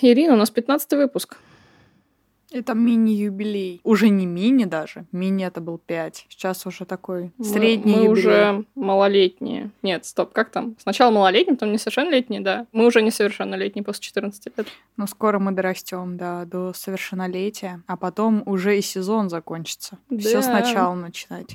Ирина, у нас 15 выпуск. Это мини-юбилей. Уже не мини даже. Мини это был 5. Сейчас уже такой средний мы, мы юбилей. уже малолетние. Нет, стоп, как там? Сначала малолетние, потом несовершеннолетние, да. Мы уже несовершеннолетние после 14 лет. Но скоро мы дорастем, да, до совершеннолетия. А потом уже и сезон закончится. Все Да. сначала начинать.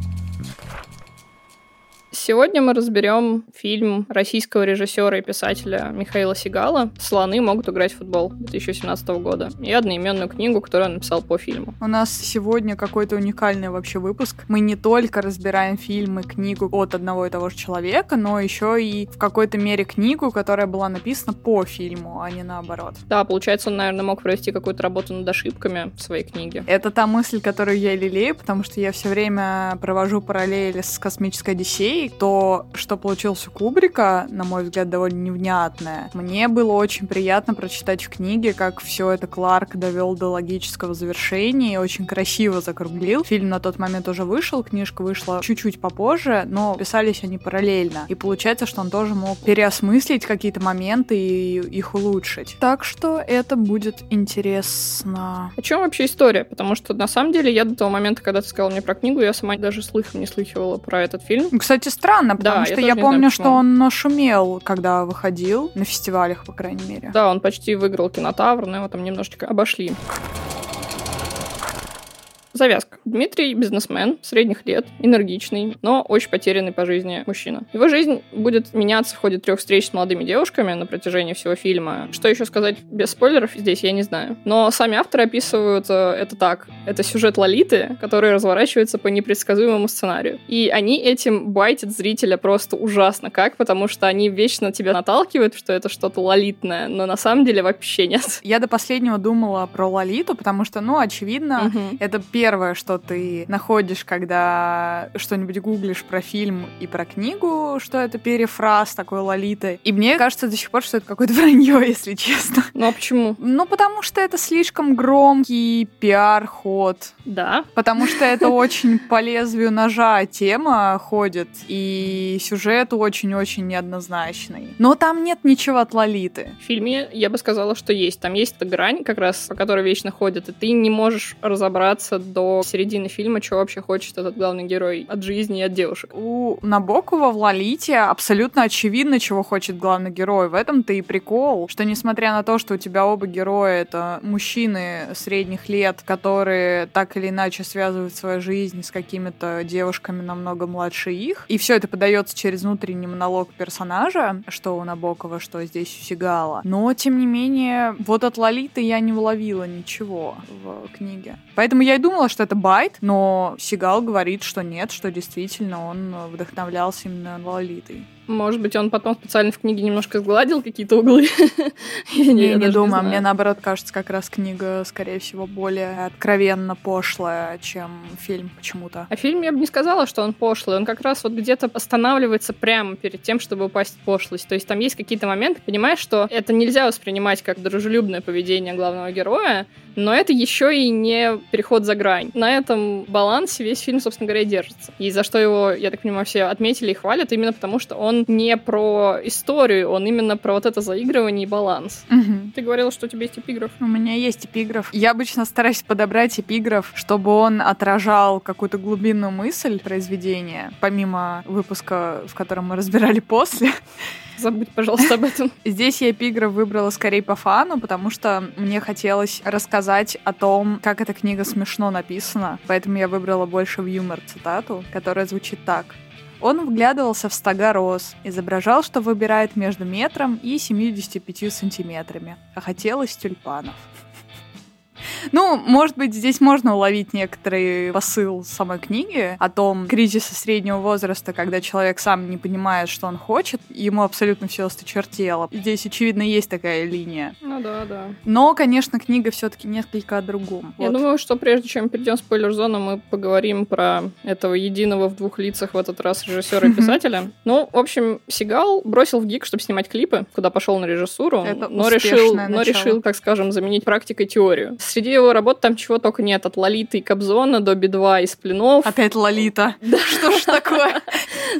Сегодня мы разберем фильм российского режиссера и писателя Михаила Сигала «Слоны могут играть в футбол» 2017 года и одноименную книгу, которую он написал по фильму. У нас сегодня какой-то уникальный вообще выпуск. Мы не только разбираем фильмы, книгу от одного и того же человека, но еще и в какой-то мере книгу, которая была написана по фильму, а не наоборот. Да, получается, он, наверное, мог провести какую-то работу над ошибками в своей книге. Это та мысль, которую я лелею, потому что я все время провожу параллели с космической Одиссеей. То, что получилось у Кубрика, на мой взгляд, довольно невнятное. Мне было очень приятно прочитать в книге, как все это Кларк довел до логического завершения и очень красиво закруглил. Фильм на тот момент уже вышел, книжка вышла чуть-чуть попозже, но писались они параллельно. И получается, что он тоже мог переосмыслить какие-то моменты и их улучшить. Так что это будет интересно. О чем вообще история? Потому что, на самом деле, я до того момента, когда ты сказала мне про книгу, я сама даже слыхом не слыхивала про этот фильм. Кстати, странно, потому Да, я что я, знаю, помню, что он нашумел, когда выходил, на фестивалях, по крайней мере. Да, он почти выиграл кинотавр, но его там немножечко обошли. Завязка. Дмитрий бизнесмен, средних лет, энергичный, но очень потерянный по жизни мужчина. Его жизнь будет меняться в ходе трех встреч с молодыми девушками на протяжении всего фильма. Что еще сказать без спойлеров здесь, я не знаю. Но сами авторы описывают э, это так. Это сюжет Лолиты, который разворачивается по непредсказуемому сценарию. И они этим байтят зрителя просто ужасно. Как? Потому что они вечно тебя наталкивают, что это что-то лолитное, но на самом деле вообще нет. Я до последнего думала про Лолиту, потому что, ну, очевидно, Мгм. это первое, что ты находишь, когда что-нибудь гуглишь про фильм и про книгу, что это перефраз такой Лолиты. И мне кажется до сих пор, что это какое-то вранье, если честно. Ну а почему? Ну, потому что это слишком громкий пиар-ход. Да, Потому что это очень по лезвию ножа тема ходит, и сюжет очень-очень неоднозначный. Но там нет ничего от Лолиты. в фильме я бы сказала, что есть. Там есть эта грань, как раз, по которой вечно ходят, и ты не можешь разобраться до середины фильма, что вообще хочет этот главный герой от жизни и от девушек. У Набокова в Лолите абсолютно очевидно, чего хочет главный герой. В этом-то и прикол, что несмотря на то, что у тебя оба героя это мужчины средних лет, которые так или иначе связывают свою жизнь с какими-то девушками намного младше их, и все это подается через внутренний монолог персонажа, что у Набокова, что здесь у Сигала. Но, тем не менее, вот от Лолиты я не уловила ничего в книге. Поэтому я и думала, что это байт, но Сигал говорит, что нет, что действительно он вдохновлялся именно Лолитой. Может быть, он потом специально в книге немножко сгладил какие-то углы. Я Не, не, думаю, знаю. мне наоборот кажется, как раз книга, скорее всего, более откровенно пошлая, чем фильм почему-то. А фильм я бы не сказала, что он пошлый. Он как раз вот где-то останавливается прямо перед тем, чтобы упасть в пошлость. То есть там есть какие-то моменты, понимаешь, что это нельзя воспринимать как дружелюбное поведение главного героя, но это еще и не переход за грань. На этом балансе весь фильм, собственно говоря, и держится. И за что его, я так понимаю, все отметили и хвалят, именно потому что он не про историю, он именно про вот это заигрывание и баланс. Мгм. Ты говорила, что у тебя есть эпиграф. У меня есть эпиграф. Я обычно стараюсь подобрать эпиграф, чтобы он отражал какую-то глубинную мысль произведения, помимо выпуска, в котором мы разбирали после. Забудь, пожалуйста, об этом. Здесь я эпиграф выбрала скорее по фану, потому что мне хотелось рассказать о том, как эта книга смешно написана, поэтому я выбрала больше в юмор цитату, которая звучит так. Он вглядывался в стога роз, изображал, что выбирает между метром и 75 сантиметрами, а хотелось тюльпанов. Ну, может быть, здесь можно уловить некоторый посыл самой книги о том кризисе среднего возраста, когда человек сам не понимает, что он хочет, ему абсолютно все осточертело. Здесь, очевидно, есть такая линия. Ну да, да. Но, конечно, книга все-таки несколько о другом. Я Вот. думаю, что прежде чем перейдем в спойлер-зону, мы поговорим про этого единого в двух лицах в этот раз режиссера и писателя. Ну, в общем, Сигал бросил в ГИК, чтобы снимать клипы, куда пошел на режиссуру, Это но решил, но решил, так скажем, заменить практикой теорию. Среди его работ там чего только нет, от Лолиты и Кобзона до Би-2 и Сплинов. Опять Лолита. Что ж такое?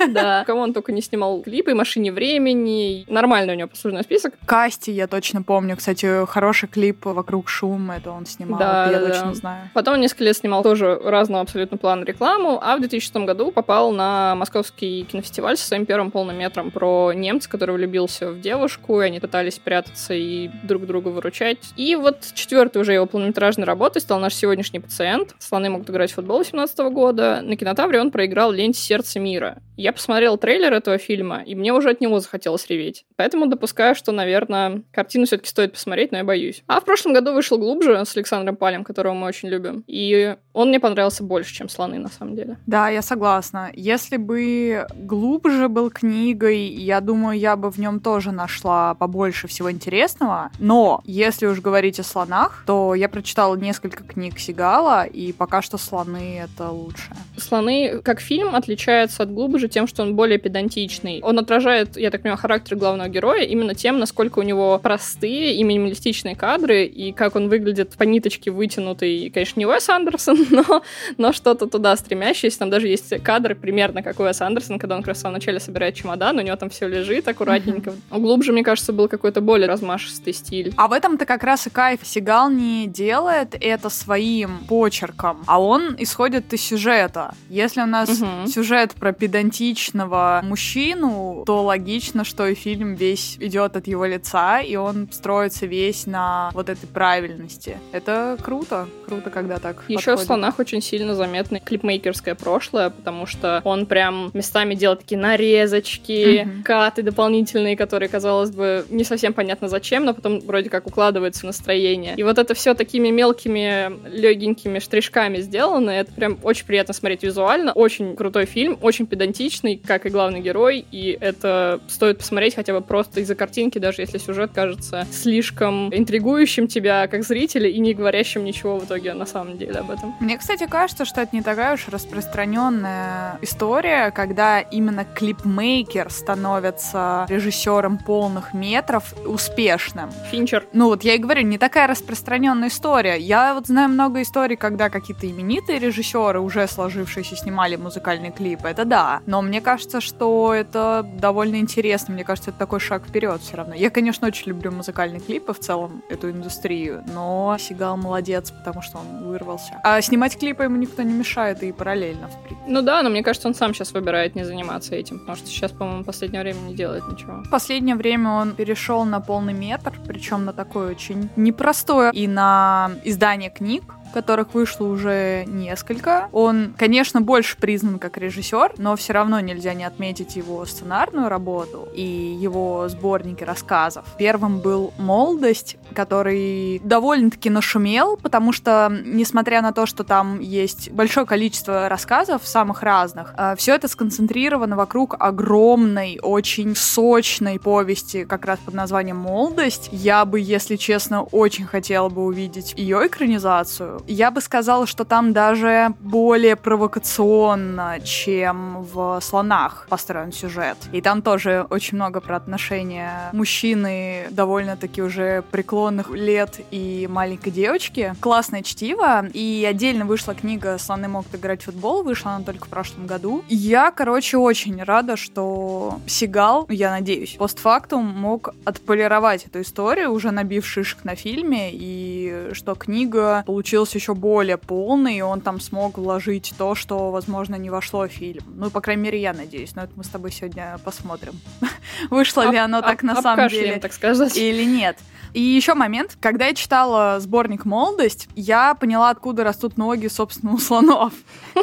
Да. Кого он только не снимал клипы, «Машине времени». Нормальный у него послужной список. Касти я точно помню. Кстати, хороший клип «Вокруг шум» это он снимал. Да, я да, точно да. знаю. Потом несколько лет снимал тоже разного абсолютно плана рекламу, а в 2006 году попал на московский кинофестиваль со своим первым полным метром про немца, который влюбился в девушку, и они пытались прятаться и друг друга выручать. И вот четвертый уже его полнометражной работой стал наш сегодняшний пациент. Слоны могут играть в футбол 2018 года. На кинотавре он проиграл лень сердце мира. Я посмотрела трейлер этого фильма, и мне уже от него захотелось реветь. Поэтому допускаю, что, наверное, картину все-таки стоит посмотреть, но я боюсь. А в прошлом году вышел глубже с Александром Палем, которого мы очень любим. И он мне понравился больше, чем слоны, на самом деле. Да, я согласна. Если бы глубже был книгой, я думаю, я бы в нем тоже нашла побольше всего интересного. Но если уж говорить о слонах, то я прочитала несколько книг Сигала, и пока что слоны это лучше. Слоны, как фильм, отличается от глубже тем, что он более педантичный. Он отражает, я так понимаю, характер главного героя именно тем, насколько у него простые и минималистичные кадры, и как он выглядит по ниточке вытянутый. Конечно, не Уэс Андерсон, но, но что-то туда стремящееся. Там даже есть кадры примерно как Уэс Андерсон, когда он как раз в самом начале собирает чемодан, у него там все лежит аккуратненько. У глубже, мне кажется, был какой-то более размашистый стиль. А в этом-то как раз и кайф. Сигал не делает это своим почерком, а он исходит из сюжета. Если у нас Мгм. сюжет про педантичного мужчину, то логично, что и фильм весь идет от его лица, и он строится весь на вот этой правильности. Это круто. Круто, когда так Еще в подходит. слонах очень сильно заметно клипмейкерское прошлое, потому что он прям местами делал такие нарезочки, Мгм. каты дополнительные, которые, казалось бы, не совсем понятно зачем, но потом вроде как укладывается в настроение. И вот это все такими мелкими, легенькими штришками сделано, это прям очень приятно смотреть визуально. Очень крутой фильм, очень педантичный, как и главный герой, и это стоит посмотреть хотя бы просто из-за картинки, даже если сюжет кажется слишком интригующим тебя как зрителя и не говорящим ничего в итоге на самом деле об этом. Мне, кстати, кажется, что это не такая уж распространенная история, когда именно клипмейкер становится режиссером полных метров успешным. Финчер. Ну вот я и говорю, не такая распространенная история. Я вот знаю много историй, когда какие-то именитые режиссеры, уже сложившиеся, снимали музыкальные клипы. Это да. Но мне кажется, что это довольно интересно. Мне кажется, это такой шаг вперед все равно. Я, конечно, очень люблю музыкальные клипы в целом, эту индустрию, но Сигал молодец, потому что он вырвался. А снимать клипы ему никто не мешает и параллельно, в принципе. Ну да, но мне кажется, он сам сейчас выбирает не заниматься этим, потому что сейчас, по-моему, в последнее время не делает ничего. В последнее время он перешел на полный метр, причем на такое очень непростое и на издание книг которых вышло уже несколько. Он, конечно, больше признан как режиссер, но все равно нельзя не отметить его сценарную работу и его сборники рассказов. Первым был «Молодость», который довольно-таки нашумел, потому что, несмотря на то, что там есть большое количество рассказов самых разных, все это сконцентрировано вокруг огромной, очень сочной повести, как раз под названием «Молодость». Я бы, если честно, очень хотела бы увидеть ее экранизацию. Я бы сказала, что там даже более провокационно, чем в «Слонах» построен сюжет. И там тоже очень много про отношения мужчины довольно-таки уже преклонных лет и маленькой девочки. Классное чтиво. И отдельно вышла книга «Слоны могут играть в футбол». Вышла она только в прошлом году. Я, короче, очень рада, что Сигал, я надеюсь, постфактум мог отполировать эту историю, уже набив шишек на фильме, и что книга получилась еще более полной, и он там смог вложить то, что, возможно, не вошло в фильм. Ну, по крайней мере, я надеюсь. Но это мы с тобой сегодня посмотрим. Вышло ли оно так на самом деле так сказать. или нет. И еще момент, когда я читала сборник «Молодость», я поняла, откуда растут ноги, собственно, у слонов.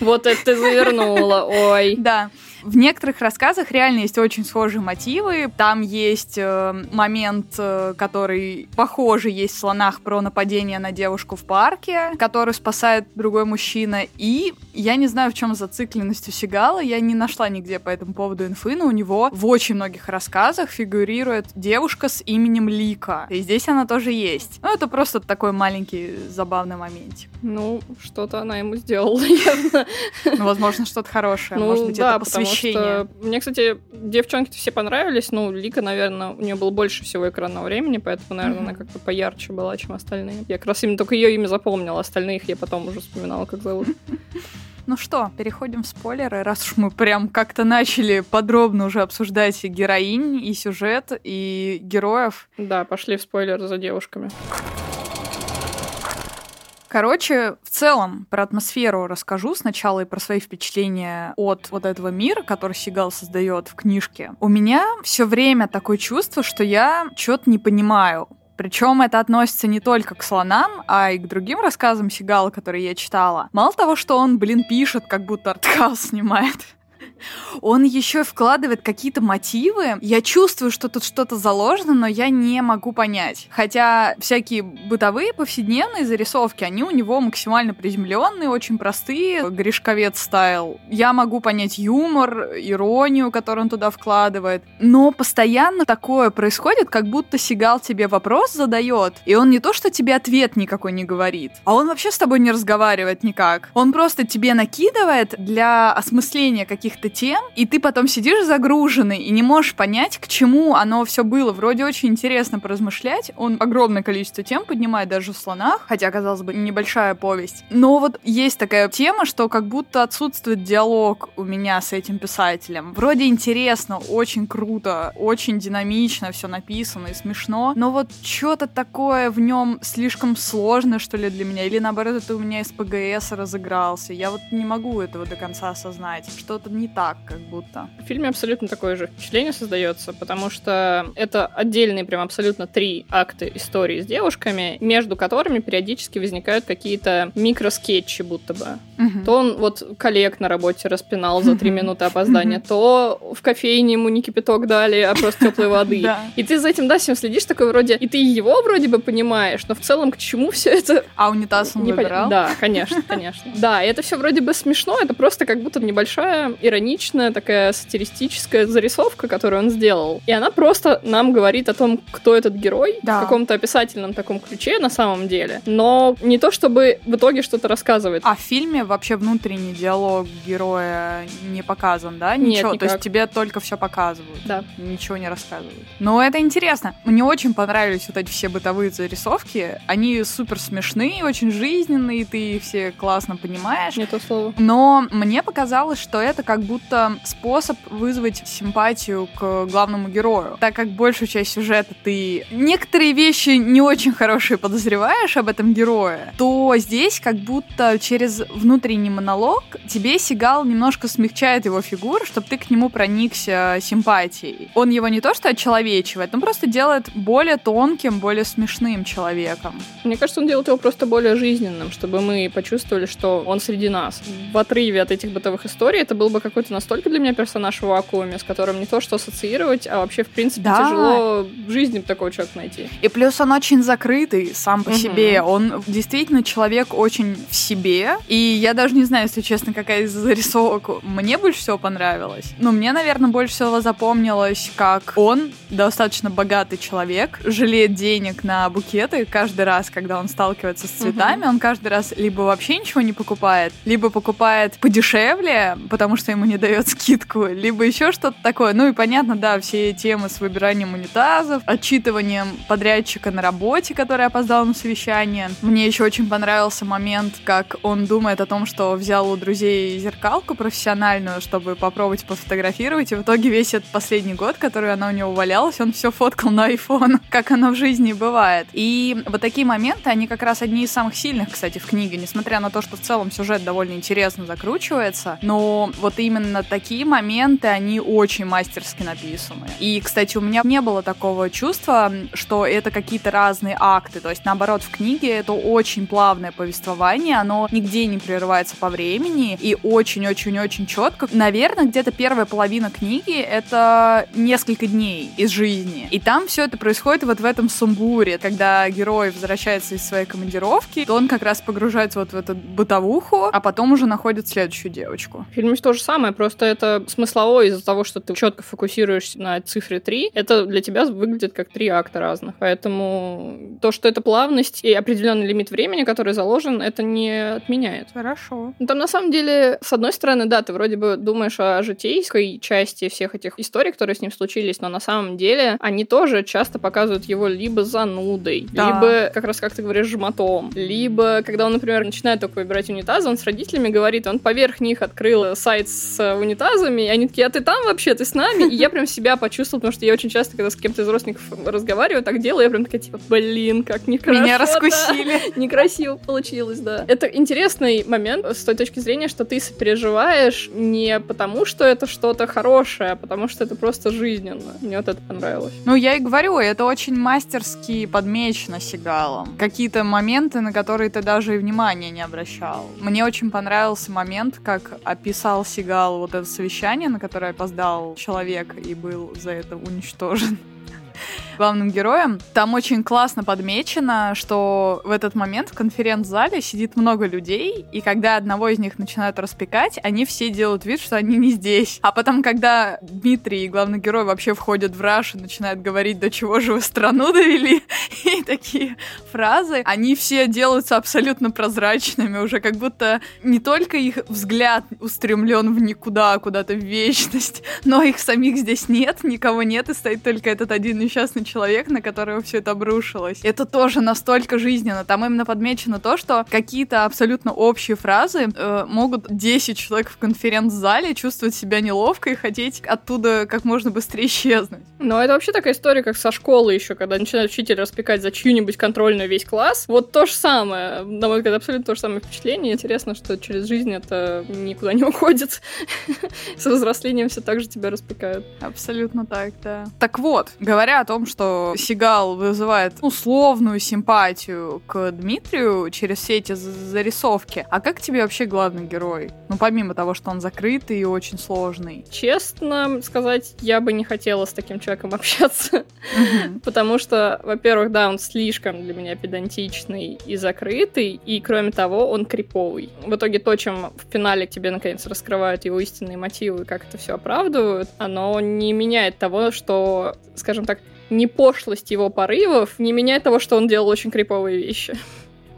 Вот это ты завернула, ой. Да. В некоторых рассказах реально есть очень схожие мотивы. Там есть э, момент, э, который похоже есть в слонах про нападение на девушку в парке, которую спасает другой мужчина. И я не знаю, в чем зацикленность у Сигала, я не нашла нигде по этому поводу инфы, но у него в очень многих рассказах фигурирует девушка с именем Лика. И здесь она тоже есть. Ну, это просто такой маленький забавный моментик. Ну, что-то она ему сделала явно. Ну, возможно, что-то хорошее. Ну, Может быть, да, это посвящение. Что... Мне, кстати, девчонки все понравились. Ну, Лика, наверное, у нее было больше всего экранного времени, поэтому, наверное, mm-hmm. она как-то поярче была, чем остальные. Я как раз именно только ее имя запомнила, остальных я потом уже вспоминала, как зовут. Ну что, переходим в спойлеры, раз уж мы прям как-то начали подробно уже обсуждать и героинь, и сюжет, и героев. Да, пошли в спойлеры за девушками. Короче, в целом про атмосферу расскажу сначала и про свои впечатления от вот этого мира, который Сигал создает в книжке. У меня все время такое чувство, что я что-то не понимаю. Причем это относится не только к слонам, а и к другим рассказам Сигала, которые я читала. Мало того, что он, блин, пишет, как будто артхаус снимает он еще вкладывает какие-то мотивы. Я чувствую, что тут что-то заложено, но я не могу понять. Хотя всякие бытовые повседневные зарисовки, они у него максимально приземленные, очень простые, грешковец стайл. Я могу понять юмор, иронию, которую он туда вкладывает. Но постоянно такое происходит, как будто Сигал тебе вопрос задает, и он не то, что тебе ответ никакой не говорит, а он вообще с тобой не разговаривает никак. Он просто тебе накидывает для осмысления каких-то тем, и ты потом сидишь загруженный и не можешь понять, к чему оно все было. Вроде очень интересно поразмышлять. Он огромное количество тем поднимает даже в слонах, хотя, казалось бы, небольшая повесть. Но вот есть такая тема, что как будто отсутствует диалог у меня с этим писателем. Вроде интересно, очень круто, очень динамично все написано и смешно, но вот что-то такое в нем слишком сложное, что ли, для меня. Или наоборот, это у меня из ПГС разыгрался. Я вот не могу этого до конца осознать. Что-то не так так, как будто. В фильме абсолютно такое же впечатление создается, потому что это отдельные прям абсолютно три акта истории с девушками, между которыми периодически возникают какие-то микроскетчи будто бы. Угу. То он вот коллег на работе распинал за три минуты опоздания, то в кофейне ему не кипяток дали, а просто теплой воды. И ты за этим, да, всем следишь, такой вроде, и ты его вроде бы понимаешь, но в целом к чему все это... А унитаз он выбирал? Да, конечно, конечно. Да, это все вроде бы смешно, это просто как будто небольшая ирония ироничная, такая сатиристическая зарисовка, которую он сделал. И она просто нам говорит о том, кто этот герой да. в каком-то описательном таком ключе на самом деле. Но не то, чтобы в итоге что-то рассказывает. А в фильме вообще внутренний диалог героя не показан, да? Ничего. Нет, То есть тебе только все показывают. Да. Ничего не рассказывают. Но это интересно. Мне очень понравились вот эти все бытовые зарисовки. Они супер смешные, очень жизненные, ты их все классно понимаешь. Не то слово. Но мне показалось, что это как будто способ вызвать симпатию к главному герою. Так как большую часть сюжета ты некоторые вещи не очень хорошие подозреваешь об этом герое, то здесь как будто через внутренний монолог тебе Сигал немножко смягчает его фигуру, чтобы ты к нему проникся симпатией. Он его не то что очеловечивает, он просто делает более тонким, более смешным человеком. Мне кажется, он делает его просто более жизненным, чтобы мы почувствовали, что он среди нас. В отрыве от этих бытовых историй это был бы какой какой-то настолько для меня персонаж в вакууме, с которым не то что ассоциировать, а вообще, в принципе, да. тяжело в жизни такого человека найти. И плюс он очень закрытый сам по угу. себе. Он действительно человек очень в себе. И я даже не знаю, если честно, какая из зарисовок мне больше всего понравилась. Но мне, наверное, больше всего запомнилось, как он, достаточно богатый человек, жалеет денег на букеты каждый раз, когда он сталкивается с цветами. Угу. Он каждый раз либо вообще ничего не покупает, либо покупает подешевле, потому что ему не дает скидку, либо еще что-то такое. Ну и понятно, да, все темы с выбиранием унитазов, отчитыванием подрядчика на работе, который опоздал на совещание. Мне еще очень понравился момент, как он думает о том, что взял у друзей зеркалку профессиональную, чтобы попробовать пофотографировать, и в итоге весь этот последний год, который она у него валялась, он все фоткал на iPhone, как оно в жизни бывает. И вот такие моменты, они как раз одни из самых сильных, кстати, в книге, несмотря на то, что в целом сюжет довольно интересно закручивается, но вот именно именно такие моменты, они очень мастерски написаны. И, кстати, у меня не было такого чувства, что это какие-то разные акты. То есть, наоборот, в книге это очень плавное повествование, оно нигде не прерывается по времени и очень-очень-очень четко. Наверное, где-то первая половина книги — это несколько дней из жизни. И там все это происходит вот в этом сумбуре. Когда герой возвращается из своей командировки, то он как раз погружается вот в эту бытовуху, а потом уже находит следующую девочку. В фильме то же самое, просто это смысловое из-за того, что ты четко фокусируешься на цифре 3. Это для тебя выглядит как три акта разных. Поэтому то, что это плавность и определенный лимит времени, который заложен, это не отменяет. Хорошо. Ну, там на самом деле, с одной стороны, да, ты вроде бы думаешь о житейской части всех этих историй, которые с ним случились, но на самом деле они тоже часто показывают его либо занудой, да. либо, как раз как ты говоришь, жмотом, либо, когда он, например, начинает только выбирать унитазы, он с родителями говорит, он поверх них открыл сайт с унитазами, и они такие, а ты там вообще, ты с нами? И я прям себя почувствовала, потому что я очень часто, когда с кем-то из родственников разговариваю, так делаю, я прям такая, типа, блин, как нехорошо. Меня раскусили. Некрасиво получилось, да. Это интересный момент с той точки зрения, что ты сопереживаешь не потому, что это что-то хорошее, а потому что это просто жизненно. Мне вот это понравилось. Ну, я и говорю, это очень мастерски подмечено Сигалом. Какие-то моменты, на которые ты даже и внимания не обращал. Мне очень понравился момент, как описал Сигал вот это совещание, на которое опоздал человек и был за это уничтожен главным героем. Там очень классно подмечено, что в этот момент в конференц-зале сидит много людей, и когда одного из них начинают распекать, они все делают вид, что они не здесь. А потом, когда Дмитрий, главный герой, вообще входит в раш и начинает говорить, до чего же вы страну довели, и такие фразы, они все делаются абсолютно прозрачными, уже как будто не только их взгляд устремлен в никуда, куда-то в вечность, но их самих здесь нет, никого нет, и стоит только этот один несчастный человек, на которого все это обрушилось. Это тоже настолько жизненно. Там именно подмечено то, что какие-то абсолютно общие фразы э, могут 10 человек в конференц-зале чувствовать себя неловко и хотеть оттуда как можно быстрее исчезнуть. Но это вообще такая история, как со школы еще, когда начинает учитель распекать за чью-нибудь контрольную весь класс. Вот то же самое. На мой взгляд, абсолютно то же самое впечатление. Интересно, что через жизнь это никуда не уходит. С взрослением все так же тебя распекают. Абсолютно так, да. Так вот, говоря о том, что что Сигал вызывает условную симпатию к Дмитрию через все эти зарисовки. А как тебе вообще главный герой? Ну, помимо того, что он закрытый и очень сложный. Честно сказать, я бы не хотела с таким человеком общаться. Потому что, во-первых, да, он слишком для меня педантичный и закрытый, и, кроме того, он криповый. В итоге то, чем в финале тебе, наконец, раскрывают его истинные мотивы, как это все оправдывают, оно не меняет того, что, скажем так, не пошлость его порывов не меняет того, что он делал очень криповые вещи.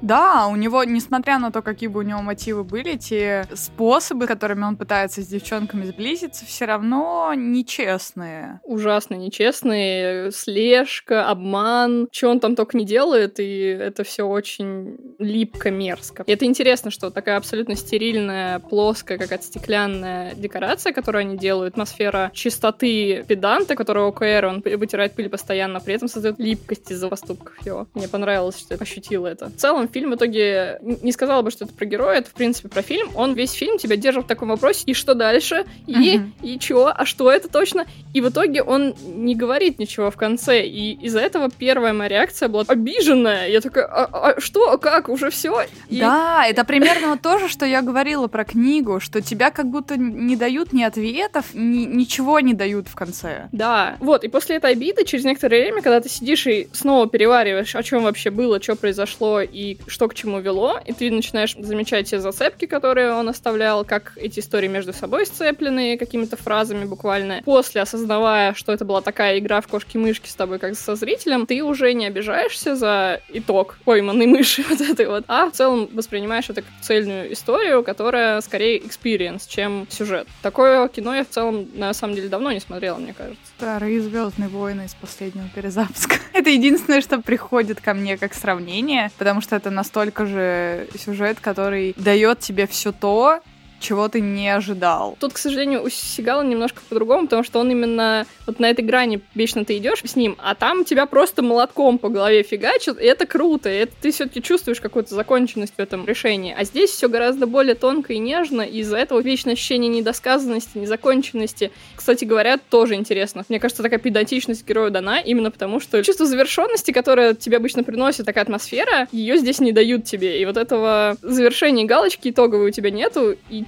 Да, у него, несмотря на то, какие бы у него мотивы были, те способы, которыми он пытается с девчонками сблизиться, все равно нечестные. Ужасно нечестные. Слежка, обман, что он там только не делает, и это все очень липко, мерзко. И это интересно, что такая абсолютно стерильная, плоская, какая-то стеклянная декорация, которую они делают, атмосфера чистоты педанта, которого ОКР, он вытирает пыль постоянно, при этом создает липкость из-за поступков его. Мне понравилось, что я ощутила это. В целом, фильм в итоге не сказала бы, что это про героя, это в принципе про фильм. Он весь фильм тебя держит в таком вопросе, и что дальше? И, uh-huh. и чё? А что это точно? И в итоге он не говорит ничего в конце. И из-за этого первая моя реакция была обиженная. Я такая, а, а что? А как? Уже все? И... Да, это примерно вот то же, что я говорила про книгу, что тебя как будто не дают ни ответов, ни, ничего не дают в конце. Да. Вот, и после этой обиды, через некоторое время, когда ты сидишь и снова перевариваешь, о чем вообще было, что произошло, и что к чему вело, и ты начинаешь замечать все зацепки, которые он оставлял, как эти истории между собой сцеплены какими-то фразами буквально. После, осознавая, что это была такая игра в кошки-мышки с тобой, как со зрителем, ты уже не обижаешься за итог пойманной мыши вот этой вот, а в целом воспринимаешь это как цельную историю, которая скорее experience, чем сюжет. Такое кино я в целом на самом деле давно не смотрела, мне кажется. Старые Звездные войны из последнего перезапуска. это единственное, что приходит ко мне как сравнение, потому что это настолько же сюжет, который дает тебе все то, чего ты не ожидал. Тут, к сожалению, у Сигала немножко по-другому, потому что он именно вот на этой грани вечно ты идешь с ним, а там тебя просто молотком по голове фигачат, и это круто, и это ты все-таки чувствуешь какую-то законченность в этом решении. А здесь все гораздо более тонко и нежно, и из-за этого вечное ощущение недосказанности, незаконченности. Кстати говоря, тоже интересно. Мне кажется, такая педантичность героя дана именно потому, что чувство завершенности, которое тебе обычно приносит такая атмосфера, ее здесь не дают тебе. И вот этого завершения галочки итоговой у тебя нету, и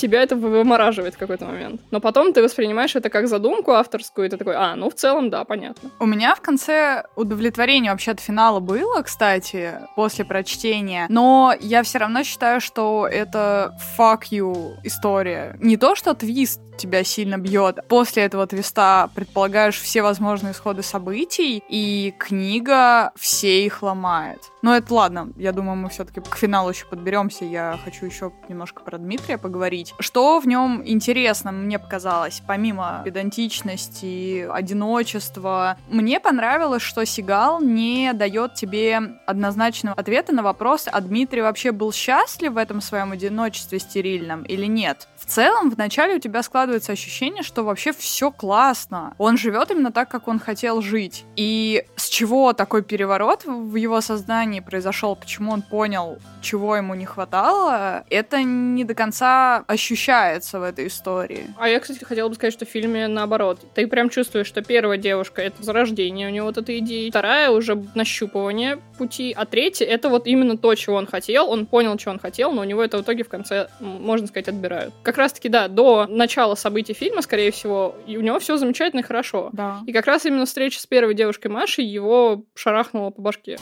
тебя это вымораживает в какой-то момент. Но потом ты воспринимаешь это как задумку авторскую, и ты такой, а, ну в целом, да, понятно. У меня в конце удовлетворение вообще от финала было, кстати, после прочтения, но я все равно считаю, что это fuck you история. Не то, что твист тебя сильно бьет. После этого твиста предполагаешь все возможные исходы событий, и книга все их ломает. Но это ладно, я думаю, мы все-таки к финалу еще подберемся. Я хочу еще немножко про Дмитрия поговорить. Что в нем интересно, мне показалось, помимо педантичности, одиночества, мне понравилось, что Сигал не дает тебе однозначного ответа на вопрос, а Дмитрий вообще был счастлив в этом своем одиночестве стерильном или нет. В целом, вначале у тебя складывается ощущение, что вообще все классно. Он живет именно так, как он хотел жить. И с чего такой переворот в его сознании произошел, почему он понял, чего ему не хватало, это не до конца ощущается в этой истории. А я, кстати, хотела бы сказать, что в фильме наоборот. Ты прям чувствуешь, что первая девушка — это зарождение у него вот этой идеи, вторая — уже нащупывание пути, а третья — это вот именно то, чего он хотел, он понял, что он хотел, но у него это в итоге в конце, можно сказать, отбирают. Как раз-таки, да, до начала событий фильма, скорее всего, и у него все замечательно и хорошо. Да. И как раз именно встреча с первой девушкой Машей его шарахнула по башке.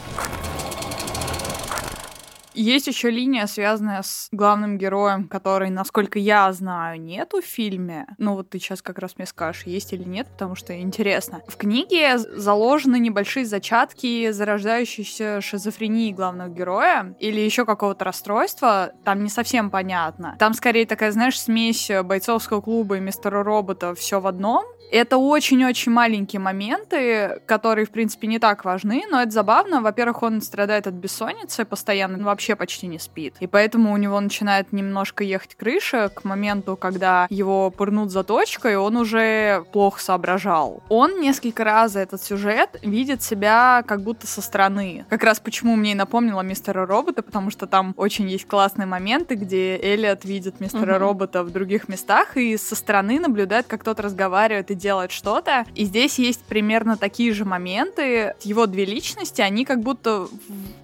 Есть еще линия, связанная с главным героем, который, насколько я знаю, нету в фильме. Ну вот ты сейчас как раз мне скажешь, есть или нет, потому что интересно. В книге заложены небольшие зачатки зарождающейся шизофрении главного героя или еще какого-то расстройства. Там не совсем понятно. Там скорее такая, знаешь, смесь бойцовского клуба и мистера робота все в одном. Это очень-очень маленькие моменты, которые, в принципе, не так важны, но это забавно. Во-первых, он страдает от бессонницы постоянно, ну, вообще почти не спит. И поэтому у него начинает немножко ехать крыша к моменту, когда его пырнут заточкой, он уже плохо соображал. Он несколько раз за этот сюжет видит себя как будто со стороны. Как раз почему мне и напомнила мистера робота, потому что там очень есть классные моменты, где Элliot видит мистера угу. робота в других местах и со стороны наблюдает, как тот разговаривает и делает что-то. И здесь есть примерно такие же моменты. Его две личности, они как будто в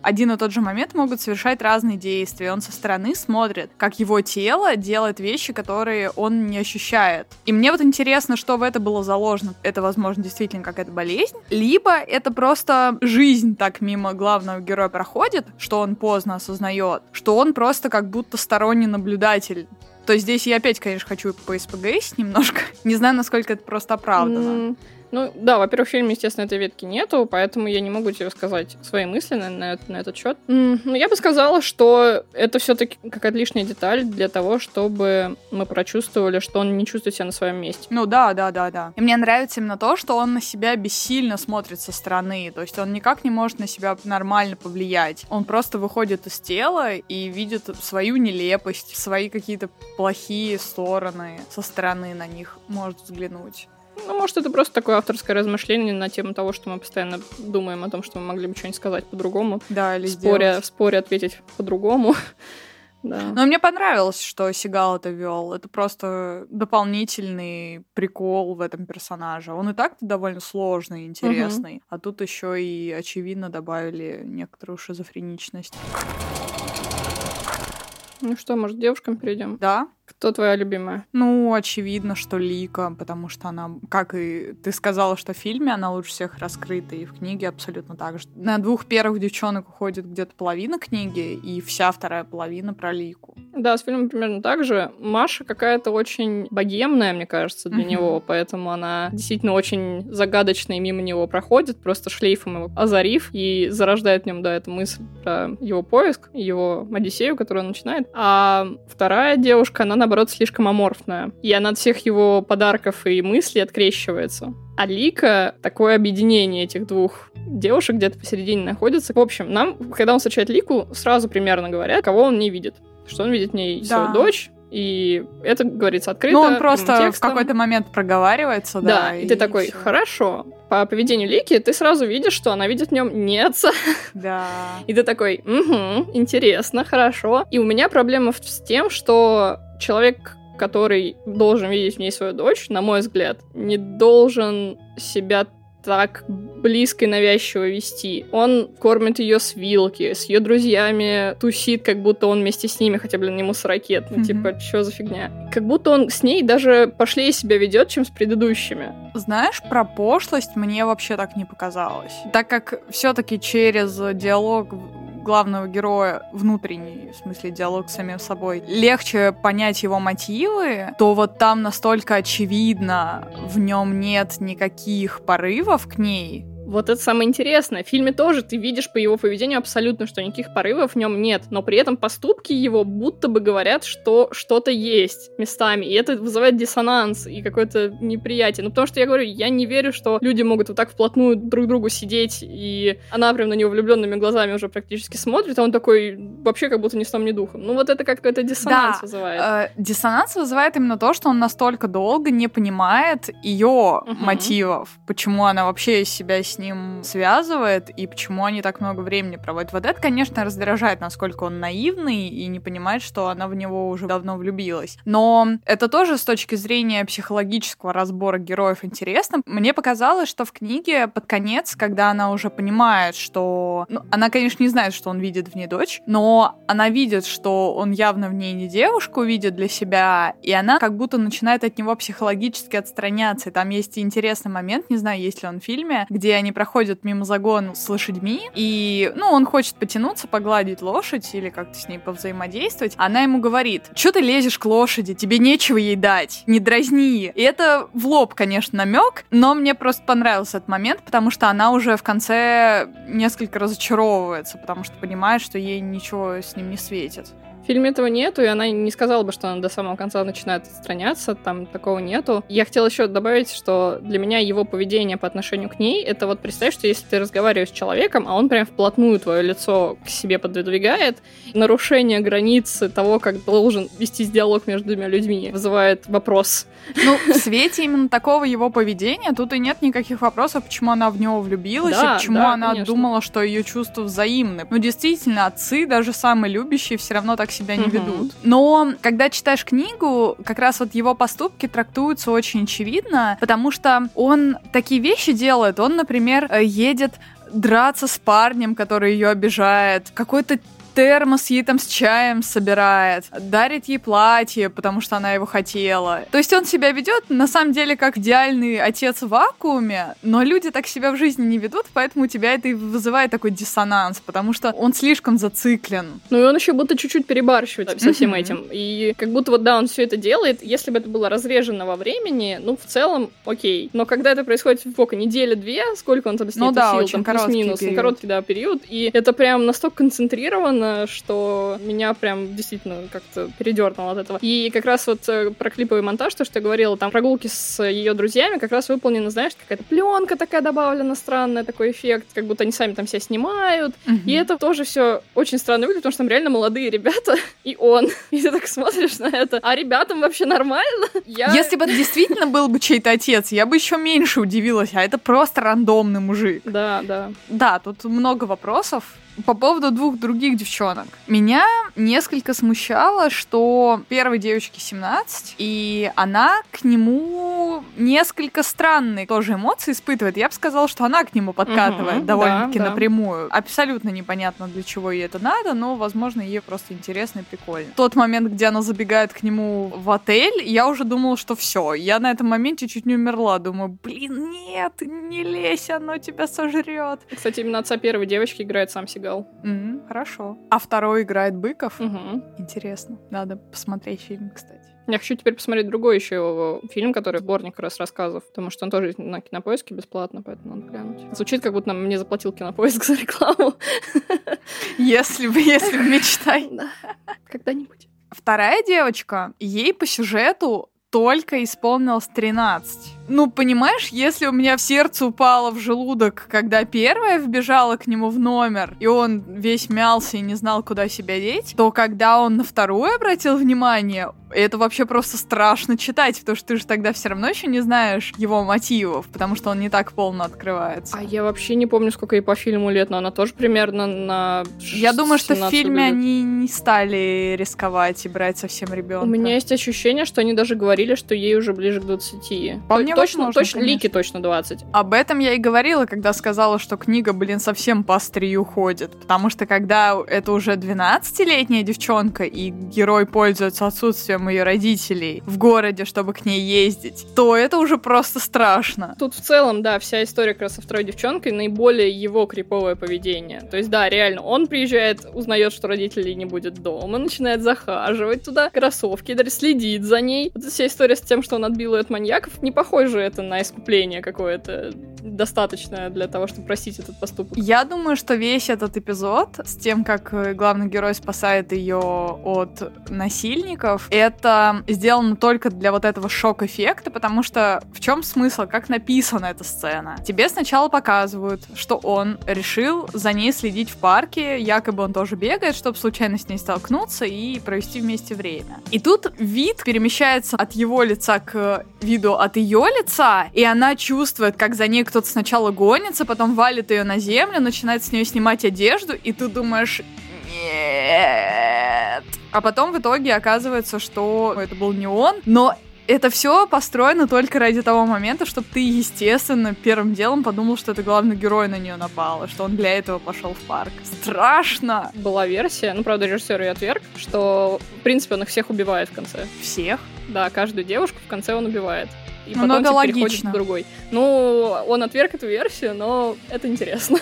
один и тот же момент могут совершать разные действия. Он со стороны смотрит, как его тело делает вещи, которые он не ощущает. И мне вот интересно, что в это было заложено. Это, возможно, действительно какая-то болезнь. Либо это просто жизнь так мимо главного героя проходит, что он поздно осознает, что он просто как будто сторонний наблюдатель то здесь я опять, конечно, хочу по СПГС немножко. Не знаю, насколько это просто оправдано. Mm. Ну, да, во-первых, в фильме, естественно, этой ветки нету, поэтому я не могу тебе сказать свои мысли на, на, на этот счет. Ну, я бы сказала, что это все-таки какая-то лишняя деталь для того, чтобы мы прочувствовали, что он не чувствует себя на своем месте. Ну, да, да, да, да. И мне нравится именно то, что он на себя бессильно смотрит со стороны. То есть он никак не может на себя нормально повлиять. Он просто выходит из тела и видит свою нелепость, свои какие-то плохие стороны со стороны на них может взглянуть. Ну, может, это просто такое авторское размышление на тему того, что мы постоянно думаем о том, что мы могли бы что-нибудь сказать по-другому. Да, или споря, В споре ответить по-другому. Да. Но мне понравилось, что Сигал это вел. Это просто дополнительный прикол в этом персонаже. Он и так-то довольно сложный и интересный. Угу. А тут еще и очевидно добавили некоторую шизофреничность. Ну что, может, девушкам перейдем? Да. Кто твоя любимая? Ну, очевидно, что Лика, потому что она, как и ты сказала, что в фильме она лучше всех раскрыта, и в книге абсолютно так же. На двух первых девчонок уходит где-то половина книги, и вся вторая половина про Лику. Да, с фильмом примерно так же. Маша какая-то очень богемная, мне кажется, для него, поэтому она действительно очень загадочная и мимо него проходит, просто шлейфом его озарив, и зарождает в нем, да, эту мысль про его поиск, его Одиссею, которую он начинает. А вторая девушка, она, наоборот, слишком аморфная. И она от всех его подарков и мыслей открещивается. А Лика — такое объединение этих двух девушек где-то посередине находится. В общем, нам, когда он встречает Лику, сразу примерно говорят, кого он не видит. Что он видит в ней да. свою дочь, И это говорится открыто. Ну, он просто в какой-то момент проговаривается, да. Да, и, и ты такой, всё. хорошо. По поведению Лики ты сразу видишь, что она видит в нем не отца. Да. И ты такой, угу, интересно, хорошо. И у меня проблема с тем, что человек который должен видеть в ней свою дочь, на мой взгляд, не должен себя так близко и навязчиво вести. Он кормит ее с вилки, с ее друзьями тусит, как будто он вместе с ними, хотя, блин, ему 40 лет. Ну, mm-hmm. типа, что за фигня? Как будто он с ней даже пошлее себя ведет, чем с предыдущими. Знаешь, про пошлость мне вообще так не показалось. Так как все-таки через диалог главного героя внутренний, в смысле диалог с самим собой, легче понять его мотивы, то вот там настолько очевидно, в нем нет никаких порывов к ней, вот это самое интересное. В фильме тоже ты видишь по его поведению абсолютно, что никаких порывов в нем нет, но при этом поступки его будто бы говорят, что что-то есть местами, и это вызывает диссонанс и какое-то неприятие. Ну, потому что я говорю, я не верю, что люди могут вот так вплотную друг к другу сидеть, и она прям на него влюбленными глазами уже практически смотрит, а он такой вообще как будто ни сном, ни духом. Ну, вот это как-то диссонанс да, вызывает. Э, диссонанс вызывает именно то, что он настолько долго не понимает ее uh-huh. мотивов, почему она вообще себя ним связывает и почему они так много времени проводят. Вот это, конечно, раздражает, насколько он наивный и не понимает, что она в него уже давно влюбилась. Но это тоже с точки зрения психологического разбора героев интересно. Мне показалось, что в книге под конец, когда она уже понимает, что... Ну, она, конечно, не знает, что он видит в ней дочь, но она видит, что он явно в ней не девушку видит для себя, и она как будто начинает от него психологически отстраняться. И там есть интересный момент, не знаю, есть ли он в фильме, где они проходят мимо загона с лошадьми, и, ну, он хочет потянуться, погладить лошадь или как-то с ней повзаимодействовать. Она ему говорит, что ты лезешь к лошади, тебе нечего ей дать, не дразни. И это в лоб, конечно, намек, но мне просто понравился этот момент, потому что она уже в конце несколько разочаровывается, потому что понимает, что ей ничего с ним не светит. В фильме этого нету, и она не сказала бы, что она до самого конца начинает отстраняться, там такого нету. Я хотела еще добавить, что для меня его поведение по отношению к ней, это вот представь, что если ты разговариваешь с человеком, а он прям вплотную твое лицо к себе подвигает, нарушение границы того, как должен вестись диалог между двумя людьми, вызывает вопрос. Ну, в свете именно такого его поведения тут и нет никаких вопросов, почему она в него влюбилась, да, и почему да, она конечно. думала, что ее чувства взаимны. Ну, действительно, отцы, даже самые любящие, все равно так себя не ведут. Но когда читаешь книгу, как раз вот его поступки трактуются очень очевидно, потому что он такие вещи делает. Он, например, э, едет драться с парнем, который ее обижает, какой-то термос ей там с чаем собирает, дарит ей платье, потому что она его хотела. То есть он себя ведет на самом деле как идеальный отец в вакууме, но люди так себя в жизни не ведут, поэтому у тебя это и вызывает такой диссонанс, потому что он слишком зациклен. Ну и он еще будто чуть-чуть перебарщивает со всем этим. И как будто вот да, он все это делает, если бы это было разрежено во времени, ну в целом окей. Но когда это происходит сколько, неделя-две, сколько он там с ну, да, сил, очень там плюс-минус, короткий да, период, и это прям настолько концентрировано забавно, что меня прям действительно как-то передернуло от этого. И как раз вот э, про клиповый монтаж, то, что я говорила, там прогулки с ее друзьями как раз выполнены, знаешь, какая-то пленка такая добавлена странная, такой эффект, как будто они сами там себя снимают. Угу. И это тоже все очень странно выглядит, потому что там реально молодые ребята, и он. И ты так смотришь на это. А ребятам вообще нормально? Я... Если бы это действительно был бы чей-то отец, я бы еще меньше удивилась, а это просто рандомный мужик. Да, да. Да, тут много вопросов по поводу двух других девчонок. Меня несколько смущало, что первой девочке 17, и она к нему несколько странные тоже эмоции испытывает. Я бы сказала, что она к нему подкатывает угу, довольно-таки да, напрямую. Да. Абсолютно непонятно, для чего ей это надо, но, возможно, ей просто интересно и прикольно. Тот момент, где она забегает к нему в отель, я уже думала, что все. Я на этом моменте чуть не умерла. Думаю, блин, нет, не лезь, оно тебя сожрет. Кстати, именно отца первой девочки играет сам Сигал Сигал. Mm-hmm, хорошо. А второй играет Быков? Угу. Интересно. Надо посмотреть фильм, кстати. Я хочу теперь посмотреть другой еще фильм, который сборник раз рассказов, потому что он тоже на кинопоиске бесплатно, поэтому надо глянуть. Звучит, как будто мне заплатил кинопоиск за рекламу. Если бы, если бы мечтай. Да, когда-нибудь. Вторая девочка, ей по сюжету только исполнилось 13. Ну, понимаешь, если у меня в сердце упало в желудок, когда первая вбежала к нему в номер, и он весь мялся и не знал, куда себя деть, то когда он на вторую обратил внимание, это вообще просто страшно читать, потому что ты же тогда все равно еще не знаешь его мотивов, потому что он не так полно открывается. А я вообще не помню, сколько ей по фильму лет, но она тоже примерно на Я думаю, что в фильме лет. они не стали рисковать и брать совсем ребенка. У меня есть ощущение, что они даже говорили, что ей уже ближе к 20. Вполне точно, точно, Лики точно 20. Об этом я и говорила, когда сказала, что книга, блин, совсем по острию ходит. Потому что когда это уже 12-летняя девчонка, и герой пользуется отсутствием ее родителей в городе, чтобы к ней ездить, то это уже просто страшно. Тут в целом, да, вся история как раз со второй девчонкой, наиболее его криповое поведение. То есть, да, реально, он приезжает, узнает, что родителей не будет дома, начинает захаживать туда кроссовки, даже следит за ней. Вот вся история с тем, что он отбил ее от маньяков, не похоже это на искупление какое-то достаточное для того, чтобы простить этот поступок. Я думаю, что весь этот эпизод с тем, как э, главный герой спасает ее от насильников, это сделано только для вот этого шок-эффекта, потому что в чем смысл, как написана эта сцена? Тебе сначала показывают, что он решил за ней следить в парке, якобы он тоже бегает, чтобы случайно с ней столкнуться и провести вместе время. И тут вид перемещается от его лица к виду от ее лица, и она чувствует, как за ней кто-то сначала гонится, потом валит ее на землю, начинает с нее снимать одежду, и ты думаешь, нет. А потом в итоге оказывается, что это был не он, но это все построено только ради того момента, чтобы ты, естественно, первым делом подумал, что это главный герой на нее напал, и что он для этого пошел в парк. Страшно! Была версия, ну, правда, режиссер и отверг, что, в принципе, он их всех убивает в конце. Всех? Да, каждую девушку в конце он убивает и потом Много типа, переходит к другой. Ну, он отверг эту версию, но это интересно.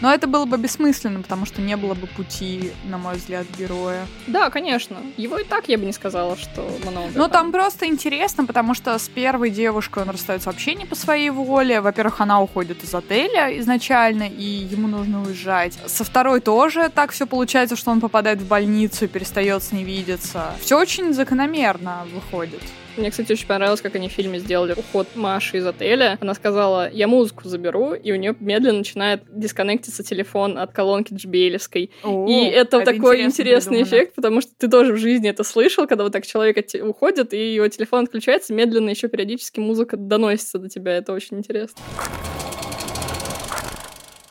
Но это было бы бессмысленно, потому что не было бы пути, на мой взгляд, героя. Да, конечно. Его и так я бы не сказала, что много. Ну, там. там просто интересно, потому что с первой девушкой он расстается вообще не по своей воле. Во-первых, она уходит из отеля изначально, и ему нужно уезжать. Со второй тоже так все получается, что он попадает в больницу и перестает с ней видеться. Все очень закономерно выходит. Мне, кстати, очень понравилось, как они в фильме сделали уход Маши из отеля. Она сказала, я музыку заберу, и у нее медленно начинает дисконнектиться телефон от колонки джбелевской. и это, это такой интересный эффект, потому что ты тоже в жизни это слышал, когда вот так человек уходит, и его телефон отключается, медленно еще периодически музыка доносится до тебя. Это очень интересно.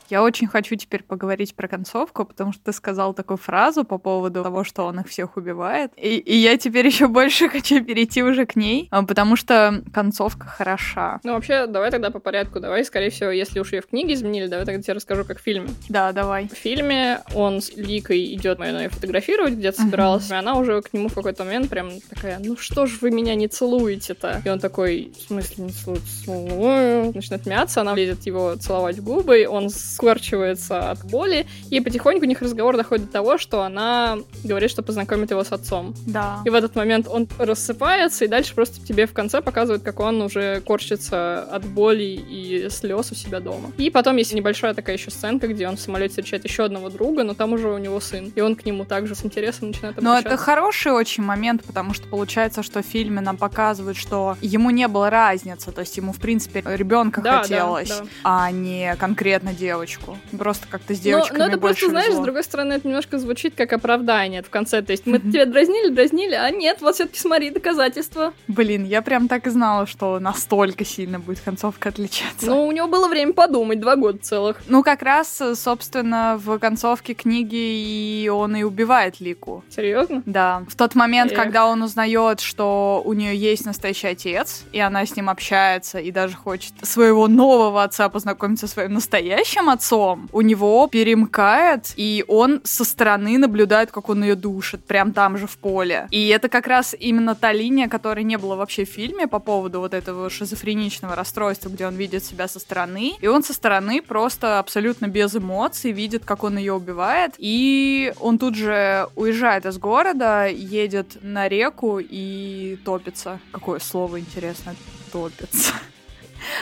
Я очень хочу теперь поговорить про концовку, потому что ты сказал такую фразу по поводу того, что он их всех убивает. И, и я теперь еще больше хочу перейти уже к ней, а, потому что концовка хороша. Ну, вообще, давай тогда по порядку. Давай, скорее всего, если уж ее в книге изменили, давай тогда тебе расскажу, как в фильме. Да, давай. В фильме он с Ликой идет ее фотографировать, где-то собиралась, uh-huh. и она уже к нему в какой-то момент прям такая, ну что ж вы меня не целуете-то? И он такой, в смысле не целуете? Целую. Начинает мяться, она лезет его целовать в губы, он скорчивается от боли, и потихоньку у них разговор доходит до того, что она говорит, что познакомит его с отцом. Да. И в этот момент он рассыпается, и дальше просто тебе в конце показывают, как он уже корчится от боли и слез у себя дома. И потом есть небольшая такая еще сценка, где он в самолете встречает еще одного друга, но там уже у него сын. И он к нему также с интересом начинает обращаться. Но это хороший очень момент, потому что получается, что в фильме нам показывают, что ему не было разницы, то есть ему, в принципе, ребенка да, хотелось, да, да. а не конкретно девочку девочку. Просто как-то с девочками Но, но это больше просто, знаешь, с другой стороны, это немножко звучит как оправдание в конце. То есть мы тебя дразнили, дразнили, а нет, вот все-таки смотри, доказательства. Блин, я прям так и знала, что настолько сильно будет концовка отличаться. Ну, у него было время подумать, два года целых. Ну, как раз, собственно, в концовке книги и он и убивает Лику. Серьезно? Да. В тот момент, Эх. когда он узнает, что у нее есть настоящий отец, и она с ним общается, и даже хочет своего нового отца познакомиться со своим настоящим отцом, отцом. У него перемкает, и он со стороны наблюдает, как он ее душит, прям там же в поле. И это как раз именно та линия, которой не было вообще в фильме по поводу вот этого шизофреничного расстройства, где он видит себя со стороны. И он со стороны просто абсолютно без эмоций видит, как он ее убивает. И он тут же уезжает из города, едет на реку и топится. Какое слово интересно? Топится.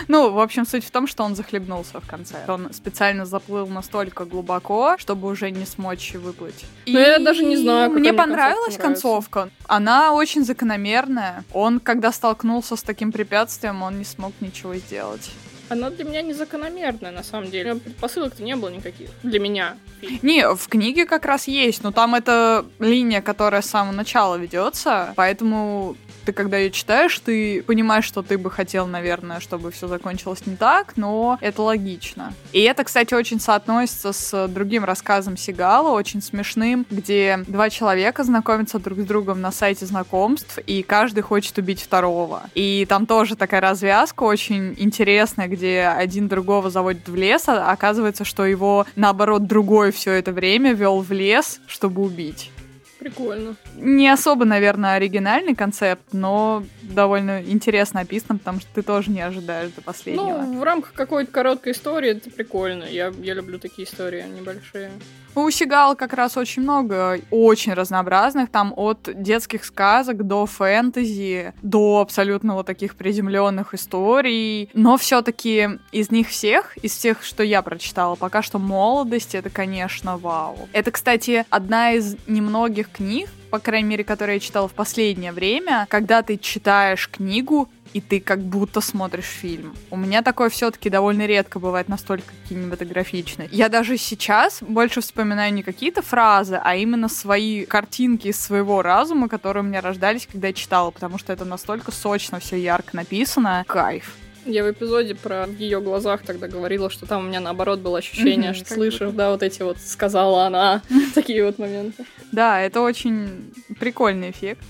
Ну, в общем, суть в том, что он захлебнулся в конце. Он специально заплыл настолько глубоко, чтобы уже не смочь выплыть. Ну, я даже не знаю, Мне понравилась концовка. Она очень закономерная. Он, когда столкнулся с таким препятствием, он не смог ничего сделать. Она для меня не закономерная, на самом деле. Предпосылок-то не было никаких. Для меня. Не, в книге как раз есть, но там это линия, которая с самого начала ведется, поэтому ты, когда ее читаешь, ты понимаешь, что ты бы хотел, наверное, чтобы все закончилось не так, но это логично. И это, кстати, очень соотносится с другим рассказом Сигала, очень смешным, где два человека знакомятся друг с другом на сайте знакомств, и каждый хочет убить второго. И там тоже такая развязка очень интересная, где один другого заводит в лес, а оказывается, что его, наоборот, другой все это время вел в лес, чтобы убить. Прикольно. Не особо, наверное, оригинальный концепт, но довольно интересно описан, потому что ты тоже не ожидаешь до последнего. Ну, в рамках какой-то короткой истории это прикольно. Я, я люблю такие истории небольшие. У Сигала как раз очень много, очень разнообразных, там от детских сказок до фэнтези, до абсолютно вот таких приземленных историй. Но все-таки из них всех, из всех, что я прочитала, пока что молодость, это, конечно, вау. Это, кстати, одна из немногих книг, по крайней мере, которые я читала в последнее время, когда ты читаешь книгу, и ты как будто смотришь фильм. У меня такое все-таки довольно редко бывает настолько кинематографичное. Я даже сейчас больше вспоминаю не какие-то фразы, а именно свои картинки из своего разума, которые у меня рождались, когда я читала, потому что это настолько сочно, все ярко написано. Кайф. Я в эпизоде про ее глазах тогда говорила, что там у меня наоборот было ощущение, что слышишь, да, вот эти вот сказала она, такие вот моменты. Да, это очень прикольный эффект.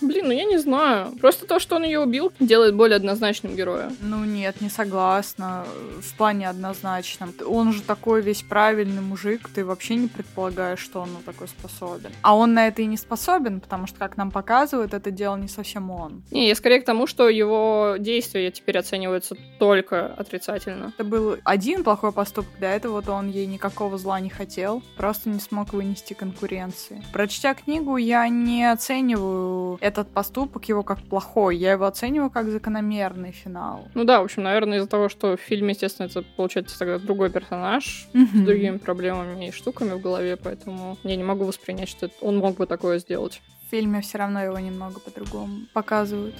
Блин, ну я не знаю. Просто то, что он ее убил, делает более однозначным героя. Ну нет, не согласна. В плане однозначном. Он же такой весь правильный мужик, ты вообще не предполагаешь, что он на такой способен. А он на это и не способен, потому что, как нам показывают, это дело не совсем он. Не, я скорее к тому, что его действия теперь оцениваются только отрицательно. Это был один плохой поступок, до этого вот он ей никакого зла не хотел, просто не смог вынести конкуренции. Прочтя книгу, я не оцениваю этот поступок его как плохой. Я его оцениваю как закономерный финал. Ну да, в общем, наверное, из-за того, что в фильме, естественно, это получается тогда другой персонаж mm-hmm. с другими проблемами и штуками в голове, поэтому я не могу воспринять, что он мог бы такое сделать. В фильме все равно его немного по-другому показывают.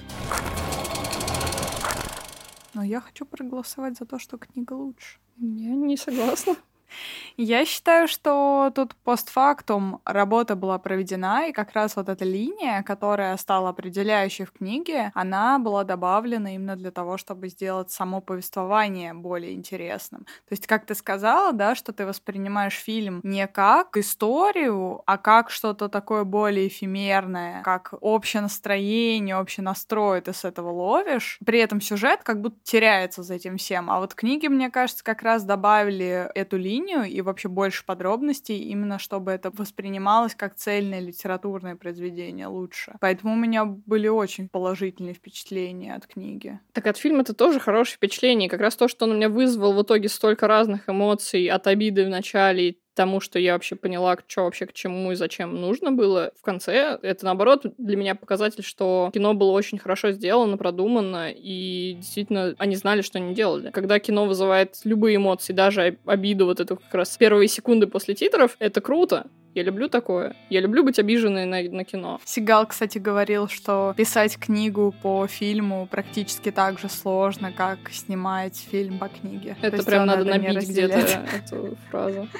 Но я хочу проголосовать за то, что книга лучше. Я не согласна. Я считаю, что тут постфактум работа была проведена, и как раз вот эта линия, которая стала определяющей в книге, она была добавлена именно для того, чтобы сделать само повествование более интересным. То есть, как ты сказала, да, что ты воспринимаешь фильм не как историю, а как что-то такое более эфемерное, как общее настроение, общий настрой ты с этого ловишь. При этом сюжет как будто теряется за этим всем. А вот книги, мне кажется, как раз добавили эту линию линию и вообще больше подробностей, именно чтобы это воспринималось как цельное литературное произведение лучше. Поэтому у меня были очень положительные впечатления от книги. Так от фильма это тоже хорошее впечатление. Как раз то, что он у меня вызвал в итоге столько разных эмоций от обиды в начале тому, что я вообще поняла, что вообще к чему и зачем нужно было в конце. Это, наоборот, для меня показатель, что кино было очень хорошо сделано, продумано, и действительно они знали, что они делали. Когда кино вызывает любые эмоции, даже обиду, вот эту как раз первые секунды после титров, это круто. Я люблю такое. Я люблю быть обиженной на, на кино. Сигал, кстати, говорил, что писать книгу по фильму практически так же сложно, как снимать фильм по книге. Это прям надо набить где-то эту фразу.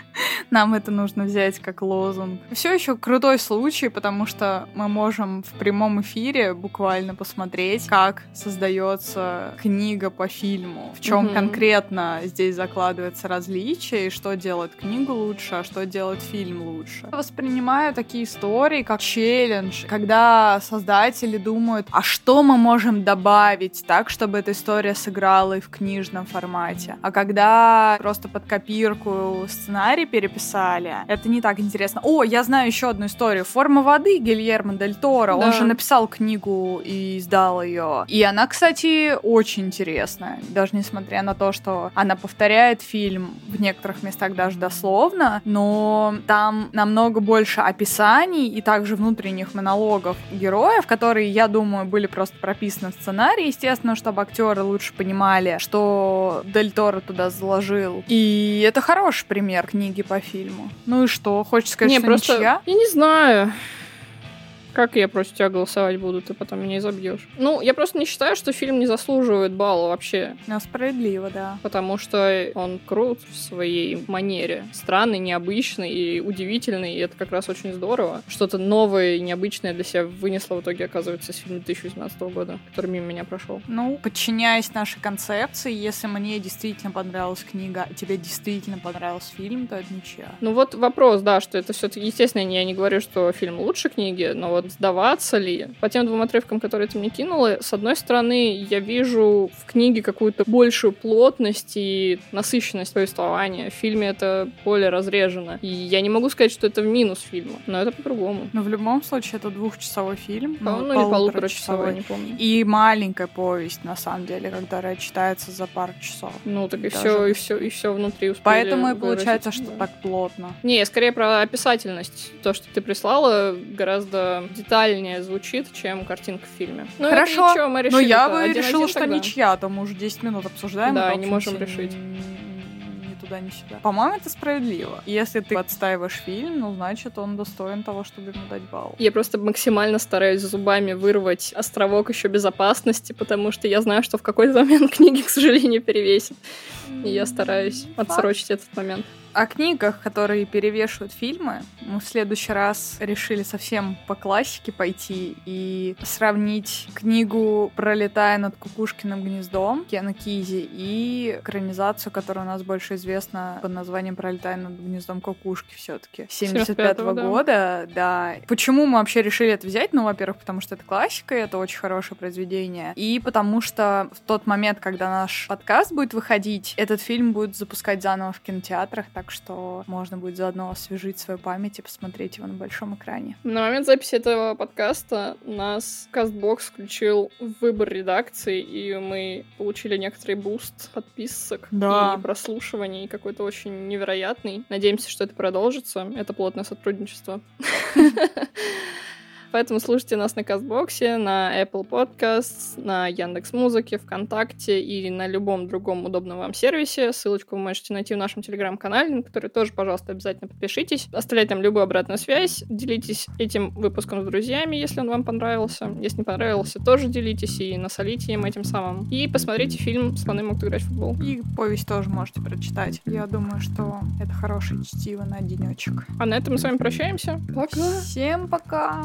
Нам это нужно взять как лозунг. Все еще крутой случай, потому что мы можем в прямом эфире буквально посмотреть, как создается книга по фильму, в чем угу. конкретно здесь закладывается различие, и что делает книгу лучше, а что делает фильм лучше больше. Воспринимаю такие истории как челлендж, когда создатели думают, а что мы можем добавить так, чтобы эта история сыграла и в книжном формате. А когда просто под копирку сценарий переписали, написали. Это не так интересно. О, я знаю еще одну историю. «Форма воды» Гильермо Дель Торо. Да. Он же написал книгу и издал ее. И она, кстати, очень интересная. Даже несмотря на то, что она повторяет фильм в некоторых местах даже дословно, но там намного больше описаний и также внутренних монологов героев, которые, я думаю, были просто прописаны в сценарии, естественно, чтобы актеры лучше понимали, что Дель Торо туда заложил. И это хороший пример книги по фильму. Ну и что? Хочешь сказать, не, что просто... ничья? Я не знаю. Как я против тебя голосовать буду, ты потом меня изобьешь. Ну, я просто не считаю, что фильм не заслуживает балла вообще. Ну, справедливо, да. Потому что он крут в своей манере. Странный, необычный и удивительный, и это как раз очень здорово. Что-то новое и необычное для себя вынесло в итоге, оказывается, из фильма 2018 года, который мимо меня прошел. Ну, подчиняясь нашей концепции, если мне действительно понравилась книга, а тебе действительно понравился фильм, то это ничья. Ну вот вопрос, да, что это все-таки, естественно, я не говорю, что фильм лучше книги, но вот сдаваться ли. По тем двум отрывкам, которые ты мне кинула, с одной стороны, я вижу в книге какую-то большую плотность и насыщенность повествования. В фильме это более разрежено. И я не могу сказать, что это в минус фильма, но это по-другому. Но в любом случае это двухчасовой фильм. По, ну, ну или полуторачасовой, не помню. И маленькая повесть, на самом деле, которая читается за пару часов. Ну, так и все, и все, и все внутри успели Поэтому и получается, что да. так плотно. Не, скорее про описательность. То, что ты прислала, гораздо детальнее звучит, чем картинка в фильме. Ну, Хорошо, ничего, мы но я бы решила, что тогда. ничья, то мы уже 10 минут обсуждаем. Да, не можем решить туда, ни сюда. По-моему, это справедливо. Если ты отстаиваешь фильм, ну, значит, он достоин того, чтобы ему дать балл. Я просто максимально стараюсь зубами вырвать островок еще безопасности, потому что я знаю, что в какой-то момент книги, к сожалению, перевесит. И я стараюсь отсрочить этот момент о книгах, которые перевешивают фильмы, мы в следующий раз решили совсем по классике пойти и сравнить книгу «Пролетая над Кукушкиным гнездом» Кена Кизи и экранизацию, которая у нас больше известна под названием «Пролетая над гнездом кукушки» все таки 75 -го да. года. Да. Почему мы вообще решили это взять? Ну, во-первых, потому что это классика, и это очень хорошее произведение. И потому что в тот момент, когда наш подкаст будет выходить, этот фильм будет запускать заново в кинотеатрах, так что можно будет заодно освежить свою память и посмотреть его на большом экране. На момент записи этого подкаста нас Castbox включил в выбор редакции, и мы получили некоторый буст подписок да. и прослушиваний, какой-то очень невероятный. Надеемся, что это продолжится. Это плотное сотрудничество. Поэтому слушайте нас на Castbox е, на Apple Podcasts, на Яндекс Музыке, ВКонтакте и на любом другом удобном вам сервисе. Ссылочку вы можете найти в нашем телеграм-канале, на который тоже, пожалуйста, обязательно подпишитесь. Оставляйте там любую обратную связь. Делитесь этим выпуском с друзьями, если он вам понравился. Если не понравился, тоже делитесь и насолите им этим самым. И посмотрите фильм «Слоны могут играть в футбол». И повесть тоже можете прочитать. Я думаю, что это хорошее чтиво на денечек. А на этом мы с вами прощаемся. Пока. Всем пока.